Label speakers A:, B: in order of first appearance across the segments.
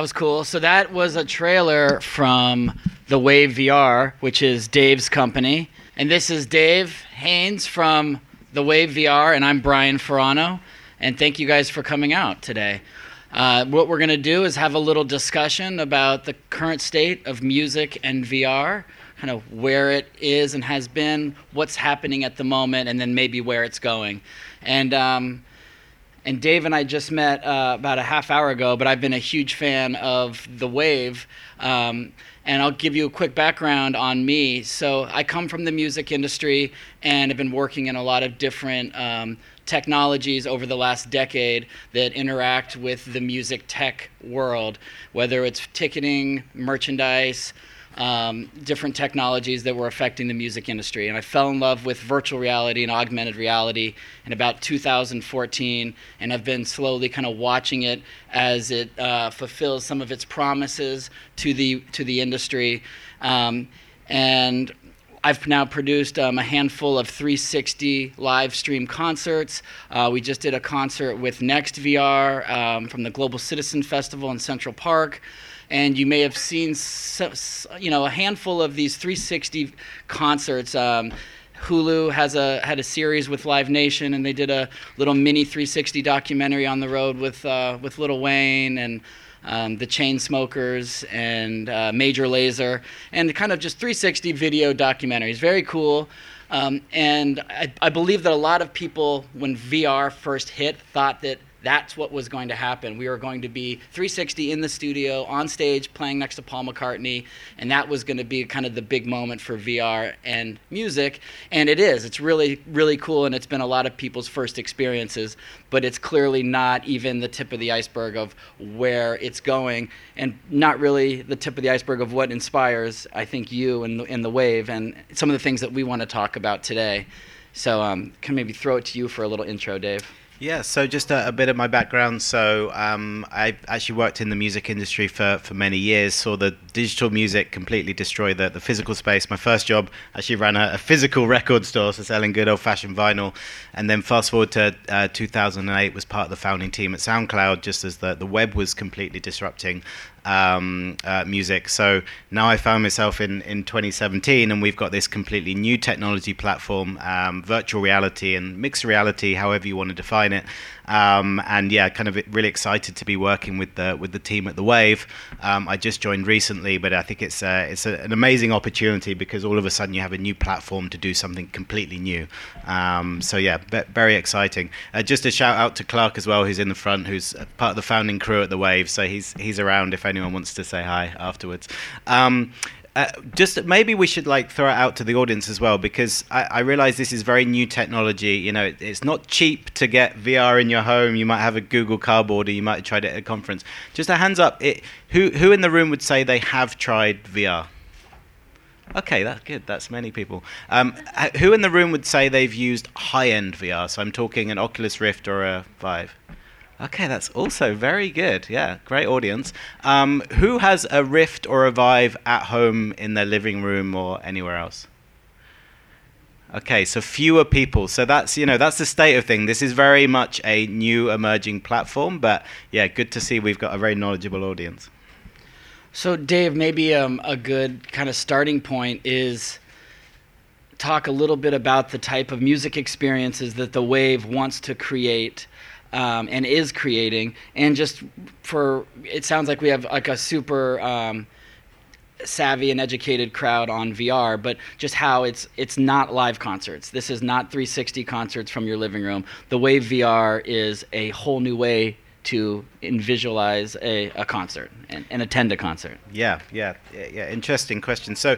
A: That was cool. So that was a trailer from the Wave VR, which is Dave's company. And this is Dave Haynes from the Wave VR, and I'm Brian Ferrano. And thank you guys for coming out today. Uh, what we're going to do is have a little discussion about the current state of music and VR, kind of where it is and has been, what's happening at the moment, and then maybe where it's going. And um, and Dave and I just met uh, about a half hour ago, but I've been a huge fan of The Wave. Um, and I'll give you a quick background on me. So, I come from the music industry and have been working in a lot of different um, technologies over the last decade that interact with the music tech world, whether it's ticketing, merchandise, um, different technologies that were affecting the music industry. And I fell in love with virtual reality and augmented reality in about 2014, and I've been slowly kind of watching it as it uh, fulfills some of its promises to the to the industry. Um, and I've now produced um, a handful of 360 live stream concerts. Uh, we just did a concert with Next VR um, from the Global Citizen Festival in Central Park and you may have seen you know a handful of these 360 concerts. Um, Hulu has a had a series with Live Nation, and they did a little mini 360 documentary on the road with uh, with Lil Wayne and um, the Chainsmokers and uh, Major Lazer, and kind of just 360 video documentaries. Very cool. Um, and I, I believe that a lot of people, when VR first hit, thought that that's what was going to happen. We were going to be 360 in the studio, on stage, playing next to Paul McCartney, and that was going to be kind of the big moment for VR and music. And it is. It's really, really cool, and it's been a lot of people's first experiences, but it's clearly not even the tip of the iceberg of where it's going, and not really the tip of the iceberg of what inspires, I think, you and the, and the wave, and some of the things that we want to talk about today. So, um, can maybe throw it to you for a little intro, Dave.
B: Yeah, so just a, a, bit of my background. So um, I actually worked in the music industry for, for many years. Saw the digital music completely destroy the, the physical space. My first job actually ran a, a physical record store, so selling good old fashioned vinyl. And then fast forward to uh, 2008, was part of the founding team at SoundCloud, just as the, the web was completely disrupting um, uh, music. So now I found myself in, in 2017, and we've got this completely new technology platform, um, virtual reality and mixed reality, however you want to define it. Um, and yeah, kind of really excited to be working with the with the team at the Wave. Um, I just joined recently, but I think it's uh, it's a, an amazing opportunity because all of a sudden you have a new platform to do something completely new. Um, so yeah, very exciting. Uh, just a shout out to Clark as well, who's in the front, who's part of the founding crew at the Wave. So he's he's around if anyone wants to say hi afterwards. Uh, just maybe we should like throw it out to the audience as well because I, I realize this is very new technology. You know, it, it's not cheap to get VR in your home. You might have a Google Cardboard, or you might have tried it at a conference. Just a hands up. It, who who in the room would say they have tried VR? Okay, that's good. That's many people. Um, who in the room would say they've used high-end VR? So I'm talking an Oculus Rift or a Vive. Okay, that's also very good. Yeah, great audience. Um, who has a Rift or a Vive at home in their living room or anywhere else? Okay, so fewer people. So that's you know that's the state of thing. This is very much a new emerging platform, but yeah, good to see we've got a very knowledgeable audience.
A: So Dave, maybe um, a good kind of starting point is talk a little bit about the type of music experiences that the Wave wants to create um, and is creating, and just for it sounds like we have like a super um, savvy and educated crowd on VR, but just how it's it's not live concerts. This is not 360 concerts from your living room. The way VR is a whole new way to visualize a, a concert and, and attend a concert.
B: Yeah, yeah, yeah. Interesting question. So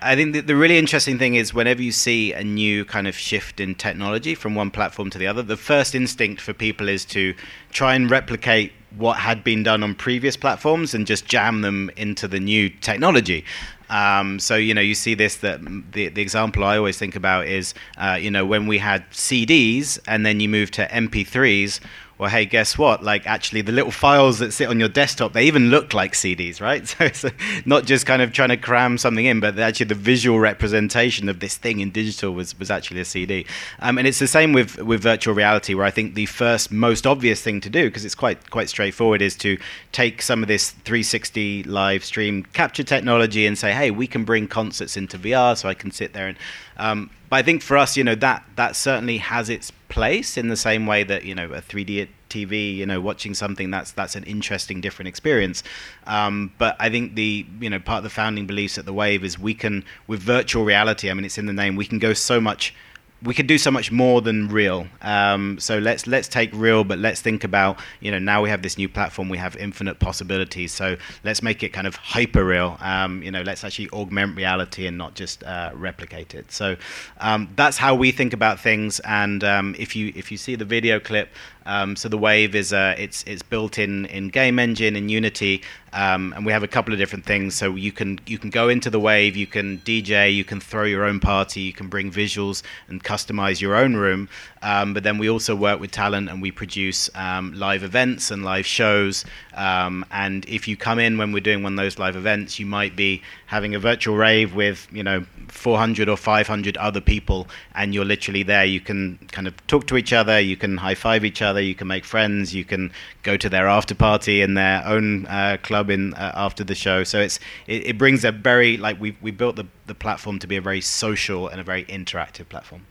B: I think the, the, really interesting thing is whenever you see a new kind of shift in technology from one platform to the other, the first instinct for people is to try and replicate what had been done on previous platforms and just jam them into the new technology. Um, so you know you see this that the the example I always think about is uh, you know when we had CDs and then you move to MP3s well, hey, guess what? Like, actually, the little files that sit on your desktop, they even look like CDs, right? So it's not just kind of trying to cram something in, but actually the visual representation of this thing in digital was, was actually a CD. Um, and it's the same with, with virtual reality, where I think the first most obvious thing to do, because it's quite quite straightforward, is to take some of this 360 live stream capture technology and say, hey, we can bring concerts into VR, so I can sit there and um, but I think for us, you know, that that certainly has its place in the same way that you know a 3D TV, you know, watching something that's that's an interesting, different experience. Um, but I think the you know part of the founding beliefs at the Wave is we can with virtual reality. I mean, it's in the name. We can go so much we could do so much more than real. Um, so let's let's take real, but let's think about you know now we have this new platform, we have infinite possibilities. So let's make it kind of hyper real. Um, you know, let's actually augment reality and not just uh, replicate it. So um, that's how we think about things. And um, if you if you see the video clip, um, so the Wave is uh, it's it's built in in Game Engine in Unity, um, and we have a couple of different things. So you can you can go into the Wave, you can DJ, you can throw your own party, you can bring visuals and customize your own room. Um, but then we also work with talent and we produce um, live events and live shows. Um, and if you come in when we're doing one of those live events, you might be having a virtual rave with you know 400 or 500 other people, and you're literally there. You can kind of talk to each other, you can high five each other, you can make friends, you can go to their after party in their own uh, club in uh, after the show. So it's it, it brings a very like we we built the the platform to be a very social and a very interactive platform.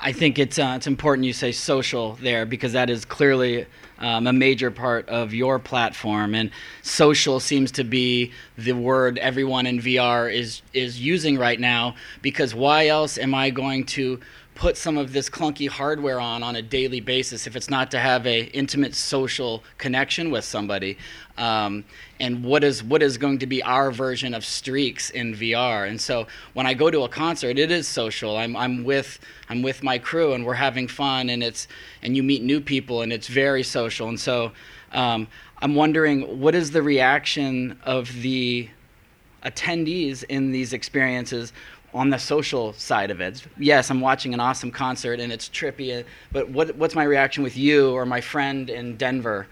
A: I think it's uh, it's important you say social there because that is clearly um, a major part of your platform, and social seems to be the word everyone in VR is is using right now. Because why else am I going to put some of this clunky hardware on on a daily basis if it's not to have a intimate social connection with somebody um, and what is what is going to be our version of streaks in VR and so when I go to a concert it is social. I'm, I'm with I'm with my crew and we're having fun and it's and you meet new people and it's very social. And so um, I'm wondering what is the reaction of the attendees in these experiences on the social side of it. Yes, I'm watching an awesome concert and it's trippy, but what, what's my reaction with you or my friend in Denver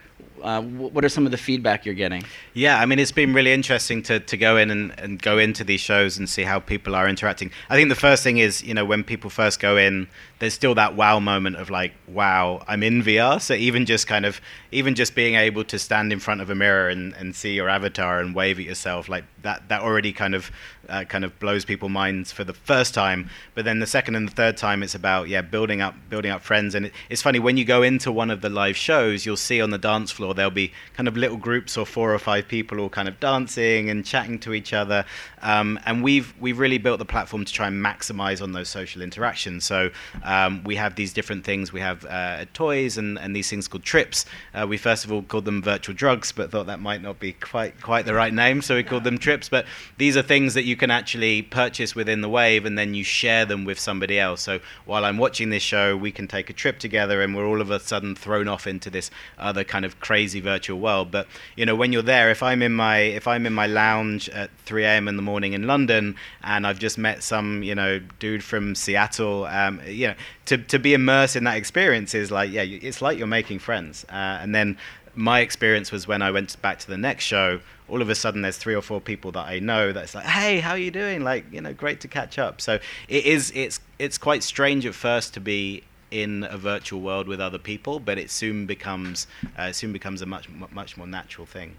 A: uh, what are some of the feedback you're getting?
B: Yeah, I mean, it's been really interesting to, to go in and, and go into these shows and see how people are interacting. I think the first thing is, you know, when people first go in, there's still that wow moment of like, wow, I'm in VR. So even just kind of, even just being able to stand in front of a mirror and, and see your avatar and wave at yourself, like that, that already kind of, uh, kind of blows people's minds for the first time. But then the second and the third time, it's about yeah, building up, building up friends. And it, it's funny when you go into one of the live shows, you'll see on the dance floor there'll be kind of little groups or four or five people all kind of dancing and chatting to each other. Um, and we've we've really built the platform to try and maximize on those social interactions. So um, we have these different things. We have uh, toys and, and these things called trips. Uh, we first of all called them virtual drugs, but thought that might not be quite quite the right name, so we called them trips. But these are things that you can actually purchase within the Wave, and then you share them with somebody else. So while I'm watching this show, we can take a trip together, and we're all of a sudden thrown off into this other kind of crazy virtual world. But you know, when you're there, if I'm in my if I'm in my lounge at 3 a.m. in the morning in London, and I've just met some you know dude from Seattle, um, you know, to to be immersed in that experience is like yeah, it's like you're making friends. Uh, and then my experience was when I went back to the next show. All of a sudden, there's three or four people that I know that's like, "Hey, how are you doing?" Like, you know, great to catch up. So it is. It's it's quite strange at first to be in a virtual world with other people, but it soon becomes uh, soon becomes a much much more natural thing.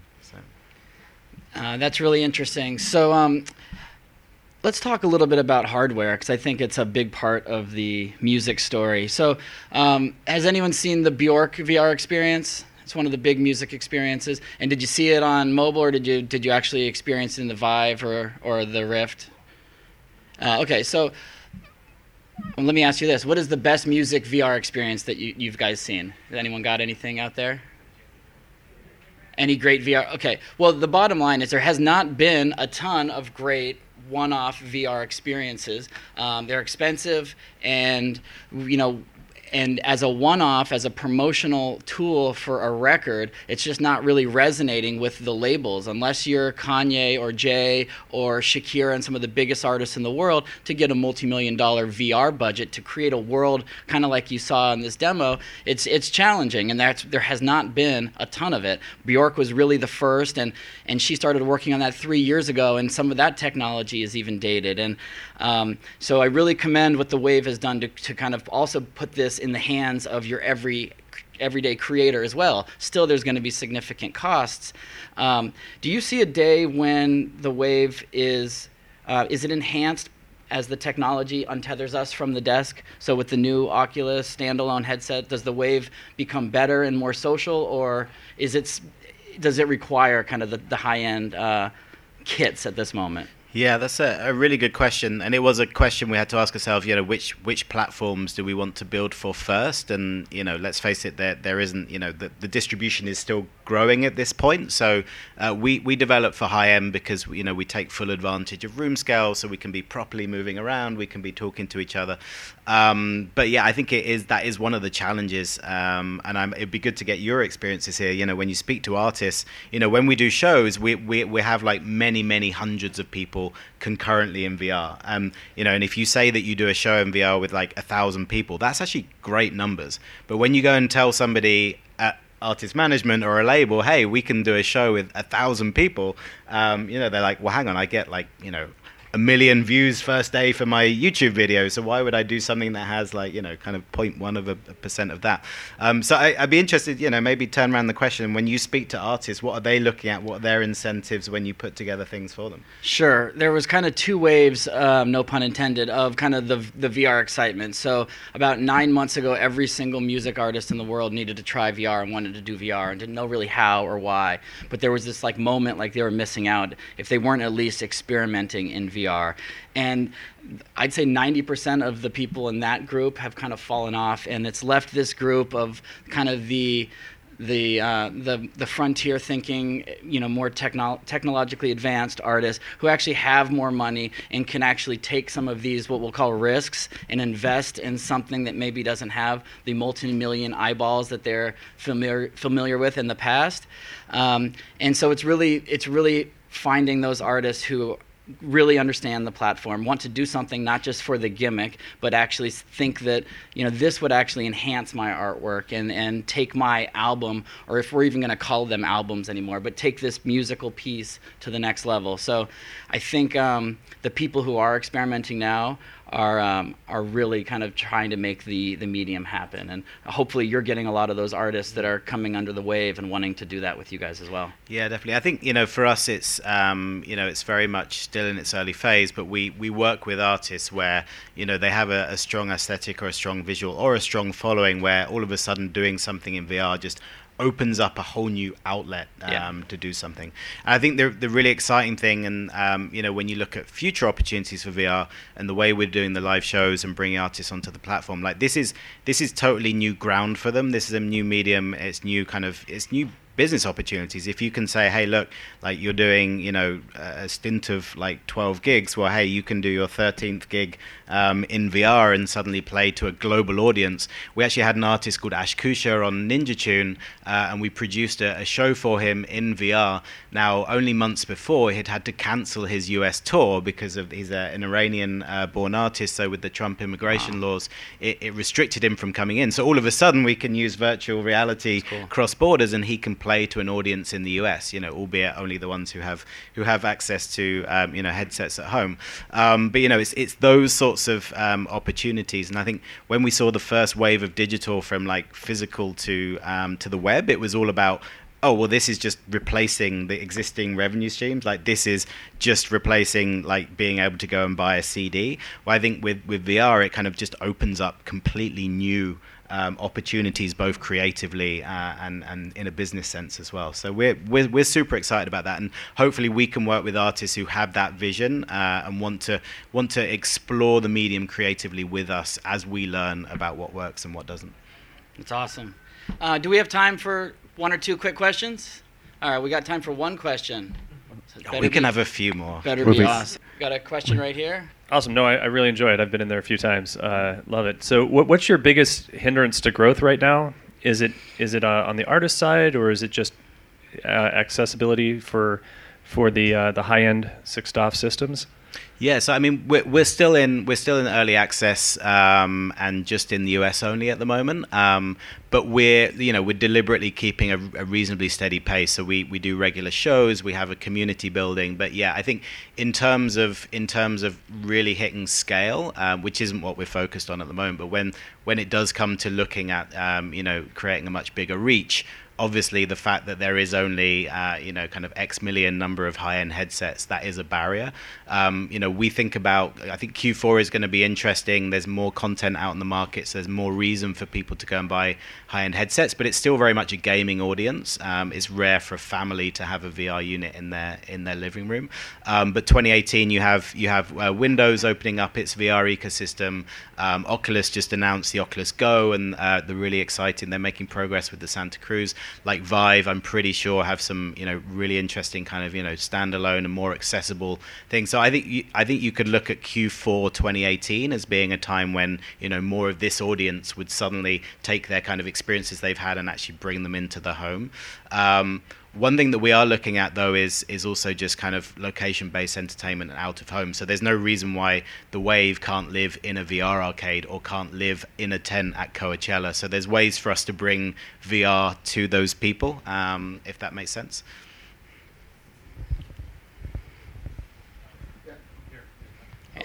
A: Uh, that's really interesting. So. Um, let's talk a little bit about hardware because I think it's a big part of the music story. So, um, has anyone seen the Bjork VR experience? It's one of the big music experiences. And did you see it on mobile, or did you did you actually experience it in the Vive or or the Rift? Uh, okay, so well, let me ask you this: What is the best music VR experience that you, you've guys seen? Has anyone got anything out there? Any great VR? Okay. Well, the bottom line is there has not been a ton of great one-off VR experiences. Um, they're expensive, and you know, and as a one-off as a promotional tool for a record it's just not really resonating with the labels. Unless you're kanye or jay or shakira and some of the biggest artists in the world to get a multi-million dollar vr budget to create a world kind of like you saw in this demo it's it's challenging and that's there has not been a ton of it. Bjork was really the first and and she started working on that three years ago and some of that technology is even dated. And um, so i really commend what the wave has done to, to kind of also put in the hands of your every everyday creator as well. Still, there's going to be significant costs. Um, do you see a day when the wave is uh, is it enhanced as the technology untethers us from the desk? So with the new Oculus standalone headset, does the wave become better and more social, or is it does it require kind of the, the high end uh, kits at this moment?
B: Yeah, that's a, a, really good question, and it was a question we had to ask ourselves. You know, which which platforms do we want to build for first? And you know, let's face it, there there isn't. You know, the, the distribution is still growing at this point. So uh, we we develop for high end because you know we take full advantage of room scale, so we can be properly moving around, we can be talking to each other. Um, but yeah, I think it is that is one of the challenges, um, and I'm, it'd be good to get your experiences here. You know, when you speak to artists, you know, when we do shows, we we we have like many many hundreds of people concurrently in VR. Um, you know, and if you say that you do a show in VR with like a thousand people, that's actually great numbers. But when you go and tell somebody at artist management or a label, hey, we can do a show with a thousand people, um, you know, they're like, well, hang on, I get like, you know, a million views first day for my YouTube video. So why would I do something that has like you know kind of 0.1 of a, percent of that? Um, so I, would be interested, you know, maybe turn around the question when you speak to artists, what are they looking at? What are their incentives when you put together things for them?
A: Sure, there was kind of two waves, um, no pun intended, of kind of the the VR excitement. So about nine months ago, every single music artist in the world needed to try VR and wanted to do VR and didn't know really how or why. But there was this like moment like they were missing out if they weren't at least experimenting in VR. VR. And I'd say 90% of the people in that group have kind of fallen off, and it's left this group of kind of the the uh, the the frontier thinking, you know, more techno- technologically advanced artists who actually have more money and can actually take some of these what we'll call risks and invest in something that maybe doesn't have the multi-million eyeballs that they're familiar familiar with in the past. Um, and so it's really it's really finding those artists who really understand the platform, want to do something not just for the gimmick, but actually think that you know this would actually enhance my artwork and and take my album, or if we're even going to call them albums anymore, but take this musical piece to the next level. So, I think um, the people who are experimenting now are um, are really kind of trying to make the the medium happen. And hopefully, you're getting a lot of those artists that are coming under the wave and wanting to do that with you guys as well.
B: Yeah, definitely. I think you know for us, it's um, you know it's very much still in its early phase, but we we work with artists where you know they have a, a strong aesthetic or a strong visual or a strong following, where all of a sudden doing something in VR just opens up a whole new outlet um, yeah. to do something. And I think the the really exciting thing, and um, you know, when you look at future opportunities for VR and the way we're doing the live shows and bringing artists onto the platform, like this is this is totally new ground for them. This is a new medium. It's new kind of it's new business opportunities. If you can say, hey, look, like you're doing, you know, a stint of like 12 gigs, well, hey, you can do your 13th gig um, in VR and suddenly play to a global audience. We actually had an artist called Ash Koosha on Ninja Tune, uh, and we produced a, a, show for him in VR. Now, only months before, he'd had to cancel his US tour because of he's a, an Iranian uh, born artist. So, with the Trump immigration wow. laws, it, it, restricted him from coming in. So, all of a sudden, we can use virtual reality cool. cross borders, and he can play to an audience in the US. You know, albeit only the ones who have who have access to um, you know headsets at home. Um, but you know, it's it's those sorts sorts of um, opportunities. And I think when we saw the first wave of digital from like physical to um, to the web, it was all about oh well this is just replacing the existing revenue streams like this is just replacing like being able to go and buy a cd well i think with with vr it kind of just opens up completely new um, opportunities both creatively uh, and and in a business sense as well. So we're, we're we're super excited about that, and hopefully we can work with artists who have that vision uh, and want to want to explore the medium creatively with us as we learn about what works and what doesn't.
A: That's awesome. Uh, do we have time for one or two quick questions? All right, we got time for one question.
B: So oh, we can be, have a few more.
A: Better be awesome. Got a question right here.
C: Awesome. No, I, I really enjoy it. I've been in there a few times. Uh, love it. So, what, what's your biggest hindrance to growth right now? Is it is it uh, on the artist side, or is it just uh, accessibility for for the uh, the high end 6DoF systems?
B: Yeah, so I mean, we're, we're still in we're still in early access um, and just in the US only at the moment. Um, but we're you know we're deliberately keeping a, a, reasonably steady pace. So we, we do regular shows, we have a community building. But yeah, I think in terms of in terms of really hitting scale, um, which isn't what we're focused on at the moment, but when when it does come to looking at um, you know creating a much bigger reach obviously the fact that there is only uh, you know kind of X million number of high-end headsets that is a barrier. Um, you know we think about I think Q4 is going to be interesting. There's more content out in the market, so there's more reason for people to go and buy high-end headsets. But it's still very much a gaming audience. Um, it's rare for a family to have a VR unit in their in their living room. Um, but 2018 you have you have uh, Windows opening up its VR ecosystem. Um, Oculus just announced the Oculus Go, and uh, they're really exciting. They're making progress with the Santa Cruz like Vive, I'm pretty sure have some you know really interesting kind of you know standalone and more accessible things. So I think you, I think you could look at Q4 2018 as being a time when you know more of this audience would suddenly take their kind of experiences they've had and actually bring them into the home. Um, one thing that we are looking at though is is also just kind of location based entertainment and out of home. So there's no reason why the Wave can't live in a VR arcade or can't live in a tent at Coachella. So there's ways for us to bring VR to those people, um, if that makes sense.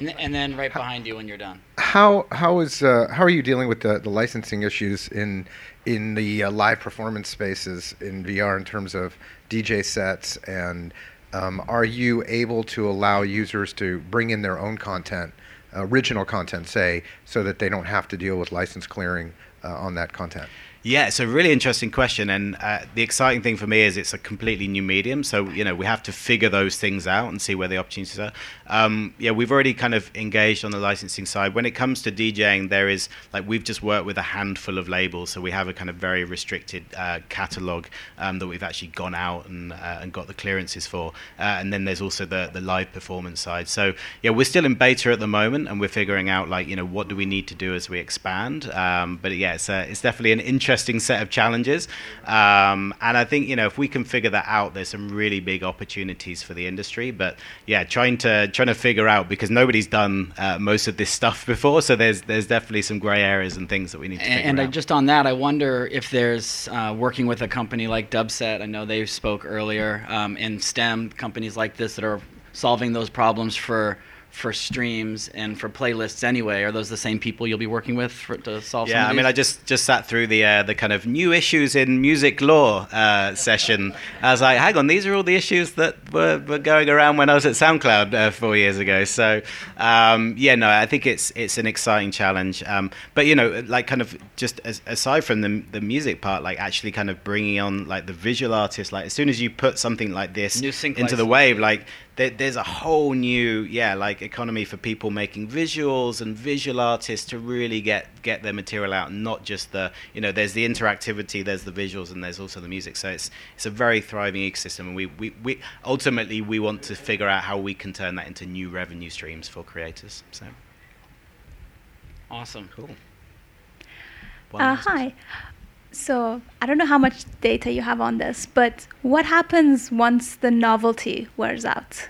A: And, and then right behind you when you're done.
D: How how is uh, how are you dealing with the, the licensing issues in in the uh, live performance spaces in VR in terms of DJ sets and um, are you able to allow users to bring in their own content, original content, say, so that they don't have to deal with license clearing uh, on that content?
B: Yeah, it's a really interesting question, and uh, the exciting thing for me is it's a completely new medium. So you know we have to figure those things out and see where the opportunities are. Um, yeah, we've already kind of engaged on the licensing side. When it comes to DJing, there is like we've just worked with a handful of labels, so we have a kind of very restricted uh, catalog um, that we've actually gone out and uh, and got the clearances for. Uh, and then there's also the the live performance side. So yeah, we're still in beta at the moment, and we're figuring out like you know what do we need to do as we expand. Um, but yeah, it's, it's definitely an interesting interesting set of challenges. Um, and I think you know if we can figure that out, there's some really big opportunities for the industry. But yeah, trying to trying to figure out because nobody's done uh, most of this stuff before, so there's there's definitely some grey areas and things that we need to.
A: And, and
B: I,
A: just on that, I wonder if there's uh, working with a company like Dubset. I know they spoke earlier um, in STEM companies like this that are solving those problems for for streams and for playlists anyway? Are those the same people you'll be working with for, to solve?
B: Yeah, I mean, I just just sat through the uh, the kind of new issues in music law uh, session. I was like, hang on, these are all the issues that were, were going around when I was at SoundCloud uh, four years ago. So um, yeah, no, I think it's it's an exciting challenge. Um, but you know, like kind of just as, aside from the the music part, like actually kind of bringing on like the visual artists. Like as soon as you put something like this into the wave, like there, there's a whole new yeah like economy for people making visuals and visual artists to really get get their material out and not just the you know there's the interactivity there's the visuals and there's also the music. So it's it's a very thriving ecosystem and we, we, we ultimately we want to figure out how we can turn that into new revenue streams for creators so.
A: Awesome.
B: Cool.
E: Uh, hi so I don't know how much data you have on this, but what happens once the novelty wears out?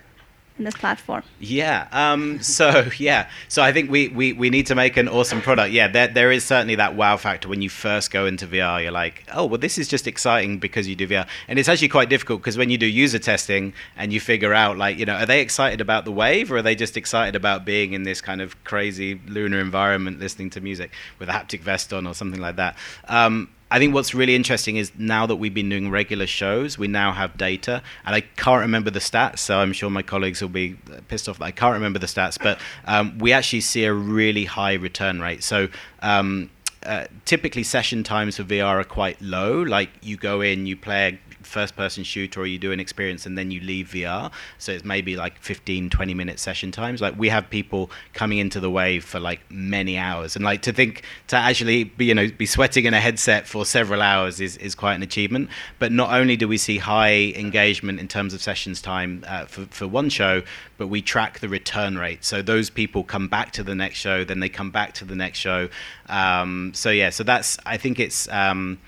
E: in this platform?
B: Yeah. Um, so yeah. So I think we, we, we need to make an awesome product. Yeah. There there is certainly that wow factor when you first go into VR. You're like, oh well, this is just exciting because you do VR, and it's actually quite difficult because when you do user testing and you figure out like you know are they excited about the wave or are they just excited about being in this kind of crazy lunar environment listening to music with a haptic vest on or something like that. Um, I think what's really interesting is now that we've been doing regular shows, we now have data, and I can't remember the stats, so I'm sure my colleagues will be pissed off that I can't remember the stats, but um, we actually see a really high return rate. So um, uh, typically session times for VR are quite low. Like you go in, you play first person shooter or you do an experience and then you leave VR. So it's maybe like 15, 20 minute session times. Like we have people coming into the wave for like many hours. And like to think to actually be, you know, be sweating in a headset for several hours is, is quite an achievement. But not only do we see high engagement in terms of sessions time uh, for, for one show, but we track the return rate. So those people come back to the next show, then they come back to the next show. Um, so yeah, so that's, I think it's, um,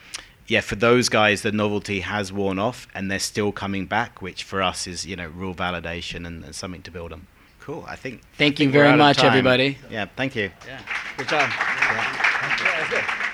B: yeah, for those guys, the novelty has worn off, and they're still coming back, which for us is you know real validation and, and something to build on. Cool. I think.
A: Thank
B: I
A: you
B: think we're
A: very much, everybody.
B: Yeah. Thank you.
A: Yeah. Good job.
B: Yeah.
A: Yeah, that's good.